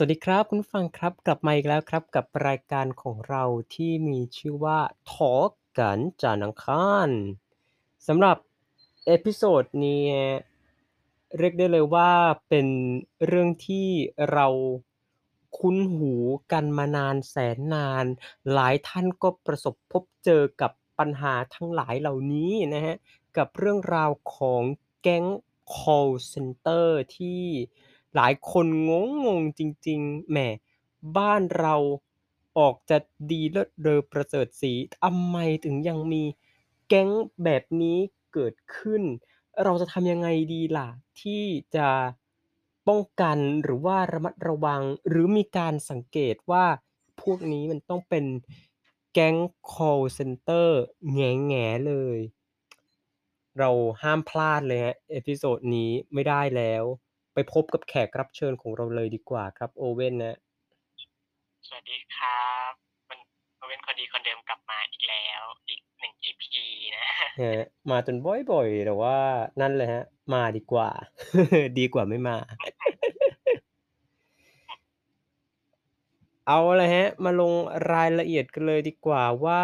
สวัสดีครับคุณผู้ฟังครับกลับมาอีกแล้วครับกับรายการของเราที่มีชื่อว่า Talk กันจันทร์อังคารสำหรับ episode นี้เรียกได้เลยว่าเป็นเรื่องที่เราคุ้นหูกันมานานแสนนาน หลายท่านก็ประสบพบเจอกับปัญหาทั้งหลายเหล่านี้นะฮะกับเรื่องราวของแก๊ง call center ที่ หลายคนงงงๆจริง ๆ แหม บ้านเราออกจะดีเลิศเลอประเสริฐศรี ทำไมถึงยังมีแก๊งแบบนี้เกิดขึ้น เราจะทำยังไงดีล่ะ ที่จะป้องกัน หรือว่าระมัดระวัง หรือมีการสังเกตว่า พวกนี้มันต้องเป็นแก๊ง call center แหงๆ เลย เราห้ามพลาดเลยครับ episode นี้ไม่ได้แล้ว ไปพบกับแขกรับเชิญของเราเลยดีกว่าครับ โอเว่นนะ สวัสดีครับมันโอเว่นคนดีคนเดิมกลับมาอีกแล้วอีกหนึ่ง EP นะฮะมาจนบ่อยๆ แต่ว่านั่นเลยฮะ มาดีกว่า ดีกว่าไม่มา เอาละฮะ มาลงรายละเอียดกันเลยดีกว่าว่า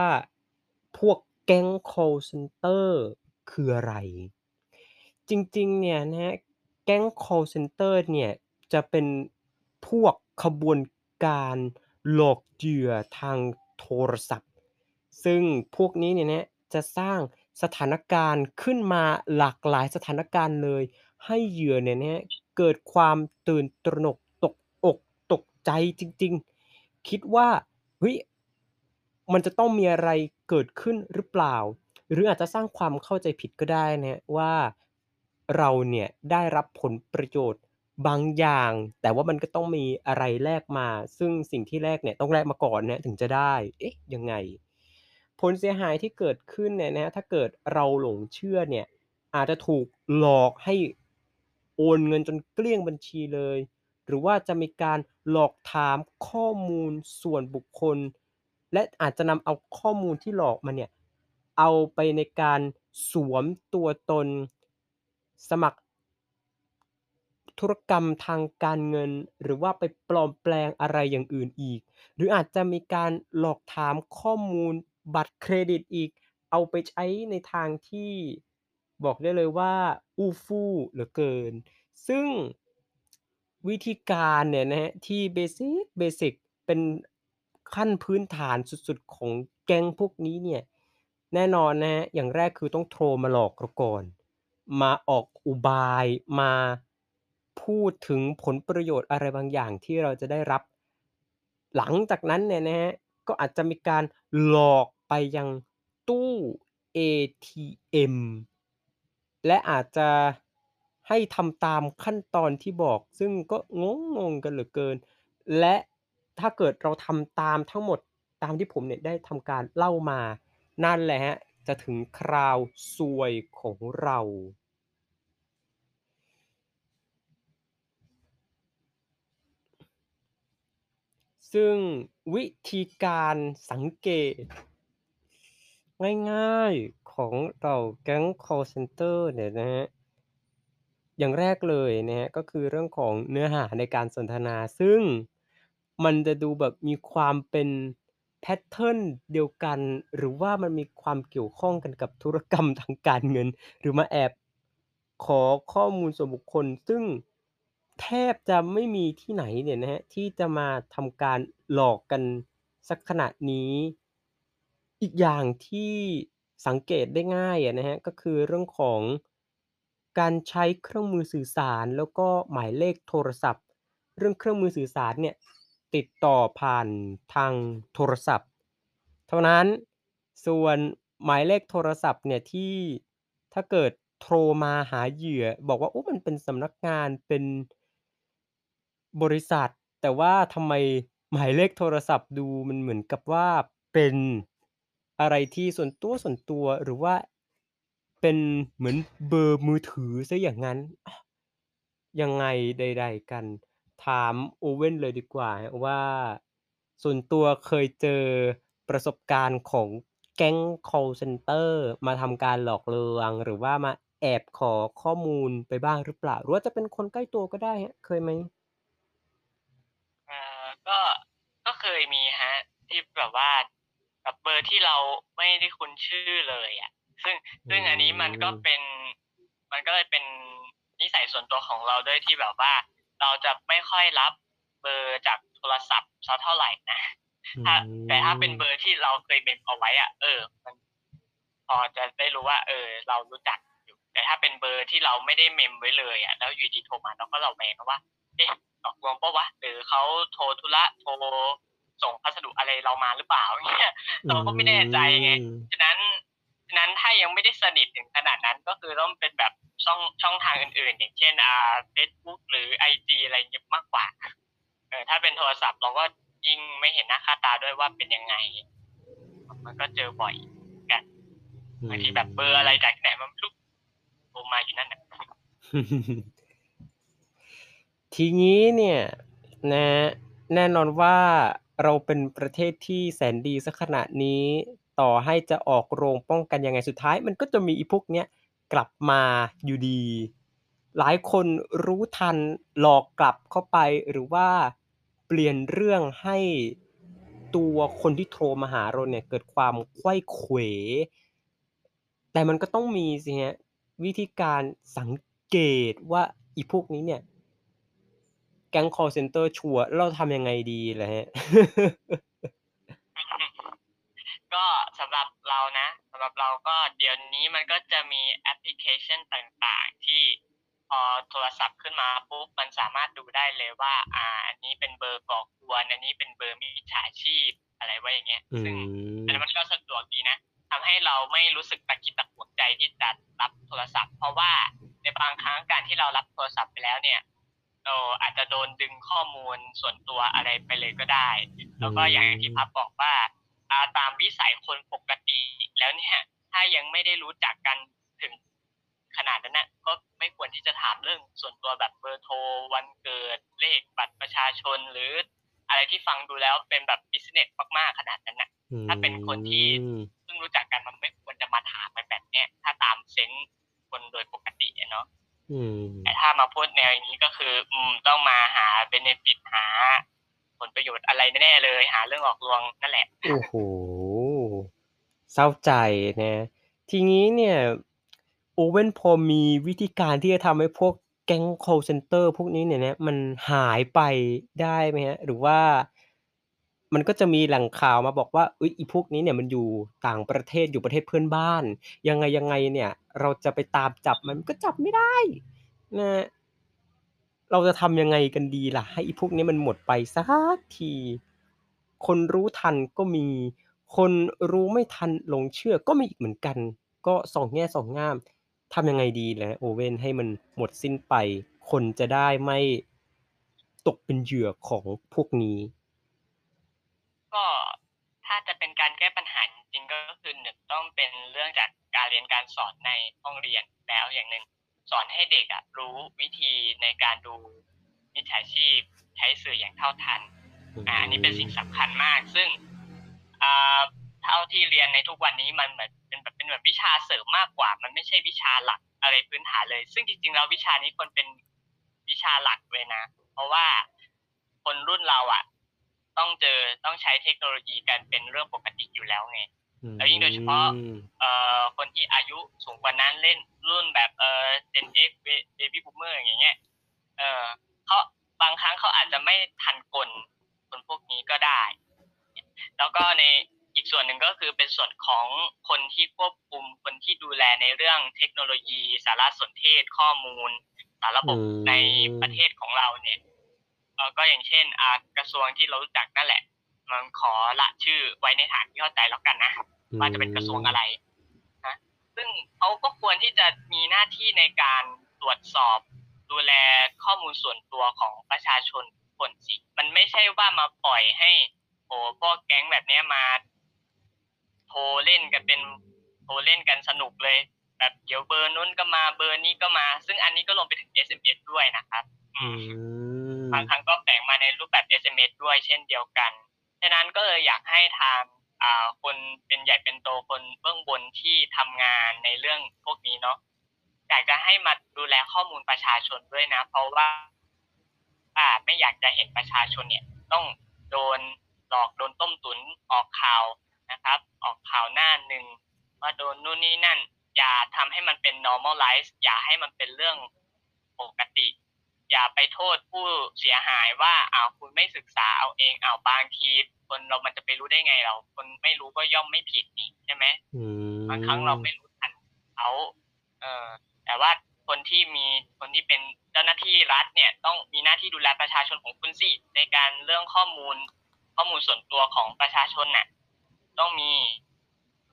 พวกแก๊ง call center คืออะไร จริง ๆ เนี่ยนะฮะ แก๊ง call center เนี่ย จะเป็นพวกขบวนการหลอกเหยื่อทางโทรศัพท์ ซึ่งพวกนี้เนี่ยนะจะสร้างสถานการณ์ขึ้นมาหลากหลายสถานการณ์เลย ให้เหยื่อเนี่ยนะเกิดความตื่นตระหนกตกอกตกใจจริง ๆ คิดว่าเฮ้ยมันจะต้องมีอะไรเกิดขึ้นหรือเปล่า หรืออาจจะสร้างความเข้าใจผิดก็ได้นะว่า เราเนี่ยได้รับผลประโยชน์บางอย่าง แต่ว่ามันก็ต้องมีอะไรแลกมา ซึ่งสิ่งที่แลกเนี่ยต้องแลกมาก่อนนะถึงจะได้ เอ๊ะ ยังไง ผลเสียหายที่เกิดขึ้นเนี่ยนะ ถ้าเกิดเราหลงเชื่อเนี่ย อาจจะถูกหลอกให้โอนเงินจนเกลี้ยงบัญชีเลย หรือว่าจะมีการหลอกถามข้อมูลส่วนบุคคล และอาจจะนำเอาข้อมูลที่หลอกมาเนี่ย เอาไปในการสวมตัวตน สมัคร ธุรกรรมทางการเงิน หรือว่าไปปลอมแปลงอะไรอย่างอื่นอีก หรืออาจจะมีการหลอกถามข้อมูลบัตรเครดิตอีก เอาไปใช้ในทางที่บอกได้เลยว่าอู้ฟู่เหลือเกิน ซึ่งวิธีการเนี่ยนะฮะที่ basic basic เป็นขั้นพื้นฐานสุดๆ ของแก๊งพวกนี้เนี่ยแน่นอนนะฮะอย่างแรกคือต้องโทรมาหลอกเราก่อน มาออกอุบาย มาพูดถึงผลประโยชน์อะไรบางอย่างที่เราจะได้รับ หลังจากนั้นเนี่ยนะฮะ ก็อาจจะมีการหลอกไปยังตู้เอทีเอ็มและอาจจะให้ทำตามขั้นตอนที่บอก ซึ่งก็งงๆกันเหลือเกิน และถ้าเกิดเราทำตามทั้งหมดตามที่ผมเนี่ยได้ทำการเล่ามานั่นแหละฮะ จะถึงคราวซวยของเรา ซึ่งวิธีการสังเกต ง่ายๆของเหล่าแก๊ง call center เนี่ยนะฮะ อย่างแรกเลยนะฮะ ก็คือเรื่องของเนื้อหาในการสนทนา ซึ่งมันจะดูแบบมีความเป็น แพตเทิร์นเดียวกัน หรือว่ามันมีความเกี่ยวข้องกันกับธุรกรรมทางการเงิน หรือมาแอบขอข้อมูลส่วนบุคคล ซึ่งแทบจะไม่มีที่ไหนเนี่ยนะฮะที่จะมาทำการหลอกกันสักขนาดนี้ อีกอย่างที่สังเกตได้ง่ายนะฮะก็คือเรื่องของการใช้เครื่องมือสื่อสารแล้วก็หมายเลขโทรศัพท์ เรื่องเครื่องมือสื่อสารเนี่ย ติดต่อผ่านทางโทรศัพท์ เท่านั้นส่วนหมายเลขโทรศัพท์เนี่ยที่ถ้าเกิดโทรมาหาเหยื่อ บอกว่าโอ้มันเป็นสำนักงานเป็นบริษัท แต่ว่าทำไมหมายเลขโทรศัพท์ดูมันเหมือนกับว่าเป็นอะไรที่ส่วนตัวส่วนตัวหรือว่าเป็นเหมือนเบอร์มือถือเสียอย่างงั้น ยังไงใด ๆ กัน ถามโอเว่นเลยดีกว่าครับว่า ส่วนตัวเคยเจอประสบการณ์ของแก๊ง call center มาทำการหลอกลวง หรือว่ามาแอบขอข้อมูลไปบ้างหรือเปล่า หรือว่าจะเป็นคนใกล้ตัวก็ได้ครับเคยไหม?เอก็ ก็เคยมีครับ ที่แบบว่า แบบเบอร์ที่เราไม่ได้คุ้นชื่อเลยอะ ซึ่งซึ่งอันนี้มันก็เป็น มันก็เลยเป็นนิสัยส่วนตัวของเราด้วยที่แบบว่า เราจะไม่ค่อยรับเบอร์จากโทรศัพท์สักเท่าไรนะอืถ้าแต่ถ้าเป็นเบมอร์ที่เราเคย mem เอาไว้อะเออ มันพอจะได้รู้ว่า เออ เรารู้จักอยู่ แต่ถ้าเป็นเบอร์ที่เราไม่ได้ mem ไว้เลยอะแล้วอยู่ดีๆโทรมาเราก็ระแวงนะว่า เอ๊ะหลอกลวงเปล่าวะหรือเขาโทรธุระโทรส่งพัสดุอะไรเรามาหรือเปล่าอย่างเงี้ยอืเราก็ไม่แน่ใจไงมฉะนั้นฉะนั้นถ้ายังไม่ได้สนิทถึงขนาดนั้นก็คือต้องเป็นแบบ ช่องช่องทางอื่นๆ อย่างเช่นอ่าเฟซบุ๊กหรือไอจีอะไรเงี้มากกว่าเออถ้าเป็นโทรศัพท์เราก็ยิ่งไม่เห็นหน้าค่าตาด้วยว่าเป็นยังไง มันก็เจอบ่อยกันบางทีแบบเบอร์อะไรจากไหนก็ไม่รู้โทรมาอยู่นั่นนะทีนี้เนี่ยนะแน่นอนว่าเราเป็นประเทศที่แสนดีสียขนาดนี้ ต่อให้จะออกโรงป้องกันยังไงสุดท้าย มันก็จะมีอีพวกเนี้ย กลับมาอยู่ดี หลายคนรู้ทันหลอกกลับเข้าไปหรือว่าเปลี่ยนเรื่องให้ตัวคนที่โทรมาหาเราเนี่ยเกิดความไขว้เขว แต่มันก็ต้องมีสิครับวิธีการสังเกตว่าอีพวกนี้เนี่ย แก๊งคอลเซนเตอร์ชัวร์เราทำยังไงดีล่ะ?ก็สำหรับเรานะ หรับเราก็เดี๋ยวนี้มันก็จะมีแอปพลิเคชันต่างๆ ที่พอโทรศัพท์ขึ้นมาปุ๊บมันสามารถดูได้เลยว่า อ่า อันนี้เป็นเบอร์ก่อกวน อันนี้เป็นเบอร์มิจฉาชีพอะไรว่าอย่างเงี้ยอืซึ่งอันนั้นมมันก็สะดวกดีนะทำให้เราไม่รู้สึกตะขิดตะขวงใจที่จะรับโทรศัพท์ เพราะว่าในบางครั้งการที่เรารับโทรศัพท์ไปแล้วเนี่ยเราอาจจะโดนดึงข้อมูลส่วนตัวอะไรไปเลยก็ได้อแืล้วก็อย่างที่พัมบบอกว่าอ่าตามวิสัยคนปกติ แล้วเนี่ยถ้ายังไม่ได้รู้จักกันถึงขนาดนั้นน่ะก็ไม่ควรที่จะถามเรื่องส่วนตัวแบบเบอร์โทรวันเกิดเลขบัตรประชาชนหรืออะไรที่ฟังดูแล้วเป็นแบบบิซิเนสมากๆขนาดนั้นน่ะอืถ้าเป็นคนที่มเพิ่งรู้จักกันมันไม่ควรจะมาถามกันแบบเนี้ยถ้าตามเซนส์คนโดยปกติอะเนาะอืแต่มถ้ามาพูดแนวอย่างงี้ก็คือ อืมต้องมาหาเบเนฟิตหา ผลประโยชน์อะไรแน่ๆเลย หาเรื่องหลอกลวงนั่นแหละโอ้โฮ เศร้าใจนะ ทีนี้เนี่ยโอเว่นพอมีวิธีการที่จะทำให้พวกแก๊งคอลเซนเตอร์พวกนี้เนี่ยนะมันหายไปได้ไหมครับ?หรือว่า มันก็จะมีแหล่งข่าวมาบอกว่าเฮ้ยอีพวกนี้เนี่ยมันอยู่ต่างประเทศอยู่ประเทศเพื่อนบ้าน ยังไงๆเนี่ย เราจะไปตามจับมันก็จับไม่ได้นะเราจะทำยังไงกันดีล่ะ ให้อีพวกนี้มันหมดไปสักที คนรู้ทันก็มี คนรู้ไม่ทันหลงเชื่อก็มีอีกเหมือนกัน ก็สองแง่สองง่ามทำยังไงดีล่ะครับโอเว่นให้มันหมดสิ้นไป คนจะได้ไม่ตกเป็นเหยื่อของพวกนี้?ก็ถ้าจะเป็นการแก้ปัญหาจริงๆก็คือ1ต้องเป็นเรื่องจากการเรียนการสอนในห้องเรียนแล้วอย่างหนึ่งสอนให้เด็กอะรู้วิธีในการดูมิจฉาชีพใช้สื่ออย่างเท่าทันอือ่าอันนี้เป็นสิ่งมสำคัญมาก ซึ่งอ่า เท่าที่เรียนในทุกวันนี้มันเหมือนเป็นแบบเป็นแบบวิชาเสริมมากกว่า มันไม่ใช่วิชาหลักอะไรพื้นฐานเลย ซึ่งจริงๆแล้ววิชานี้ควรเป็นวิชาหลักเลยนะ เพราะว่าคนรุ่นเราอะต้องเจอต้องใช้เทคโนโลยีกันเป็นเรื่องปกติอยู่แล้วไงอืแล้วยิ่งโดยเฉพาะมเอ่อคนที่อายุสูงกว่านั้นเล่นรุ่นแบบเอ่อ Gen X เบ Baby Boomer อย่างเงี้ยเออเขาบางครั้งเขาอาจจะไม่ทันกลคนพวกนี้ก็ได้ แล้วก็ในอีกส่วนหนึ่งก็คือเป็นส่วนของคนที่ควบคุมคนที่ดูแลในเรื่องเทคโนโลยี สารสนเทศข้อมูล สารระอืบบในประเทมศของเราเนี่ยเอ่อก็อย่างเช่นอ่ากระทรวงที่เรารู้จักนั่นแหละ มันขอละชื่อไว้ในฐานที่เข้าใจแล้วกันนะอืว่าจะเป็นกระทรวงอะมไรนะซึ่งเขาก็ควรที่จะมีหน้าที่ในการตรวจสอบ ดูแลข้อมูลส่วนตัวของประชาชนทุกคนสิมันไม่ใช่ว่ามาปล่อยให้โอ้โฮพวกแก๊งแบบเนี้ยมาโทรเล่นกันเป็นโทรเล่นกันสนุกเลย แบบเดี๋ยวเบอร์นู้นก็มาเบอร์นี้ก็มา ซึ่งอันนี้ก็รวมไปถึง SMS ด้วยนะครับออืมบางครั้งมก็แฝงมาในรูปแบบ SMS ด้วยเช่นเดียวกันฉะนั้นก็เลยอยากให้ทางอ่าคนเป็นใหญ่เป็นโตคนเบื้องบนที่ทำงานในเรื่องพวกนี้เนาะอยากจะให้มาดูแลข้อมูลประชาชนด้วยนะ เพราะว่า อ่าไม่อยากจะเห็นประชาชนเนี่ย ต้องโดน หลอกโดนต้มตุ๋นออกข่าวนะครับ ออกข่าวหน้าหนึ่งว่าโดนนู่นนี่นั่น อย่าทำให้มันเป็น normalize อย่าให้มันเป็นเรื่องปกติ อย่าไปโทษผู้เสียหายว่าอ้าวคุณไม่ศึกษาเอาเองอ้าวบางทีคนเรามันจะไปรู้ได้ไงเรา คนไม่รู้ก็ย่อมไม่ผิดนี่ใช่ไหมอืมบางครั้งเราไม่รู้ทันเขาเออแต่ว่าคนที่มีคนที่เป็นเจ้าหน้าที่รัฐเนี่ย ต้องมีหน้าที่ดูแลประชาชนของคุณสิในการเรื่องข้อมูล ข้อมูลส่วนตัวของประชาชนน่ะ ต้องมี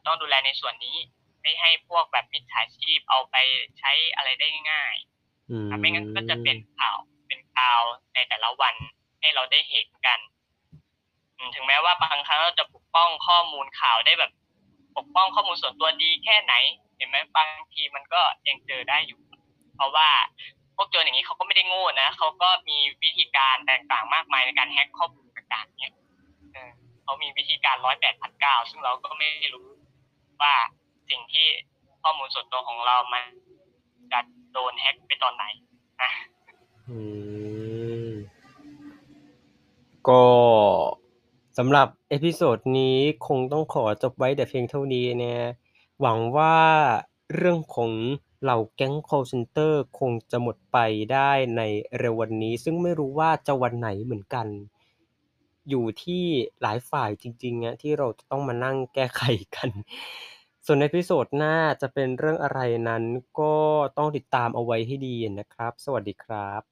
ต้องดูแลในส่วนนี้ ไม่ให้พวกแบบมิจฉาชีพเอาไปใช้อะไรได้ง่ายอืมๆไม่งั้นก็จะเป็นข่าวเป็นข่าวในแต่ละวันให้เราได้เห็นกันอืมถึงแม้ว่าบางครั้งเราจะปกป้องข้อมูลข่าวได้แบบ ปกป้องข้อมูลส่วนตัวดีแค่ไหน เห็นไหมบางทีมันก็ยังเจอได้อยู่ เพราะว่าพวกโจรอย่างนี้เขาก็ไม่ได้โง่นะเขาก็มีวิธีการแตกต่างมากมายในการแฮ็กข้อมูลต่างๆเนี่ย เขามีวิธีการร้อยแปดพันเก้าซึ่งเราก็ไม่รู้ว่าสิ่งที่ข้อมูลส่วนตัวของเรามันจะโดนแฮ็กไปตอนไหนนะอืมก็สำหรับ episode นี้คงต้องขอจบไว้แต่เพียงเท่านี้นะหวังว่าเรื่องของเหล่าแก๊ง call center คงจะหมดไปได้ในเร็ววันนี้ ซึ่งไม่รู้ว่าจะวันไหนเหมือนกัน อยู่ที่หลายฝ่ายจริงๆอะที่เราจะต้องมานั่งแก้ไขกัน ส่วนในพิโซดหน้าจะเป็นเรื่องอะไรนั้นก็ต้องติดตามเอาไว้ให้ดีนะครับ สวัสดีครับ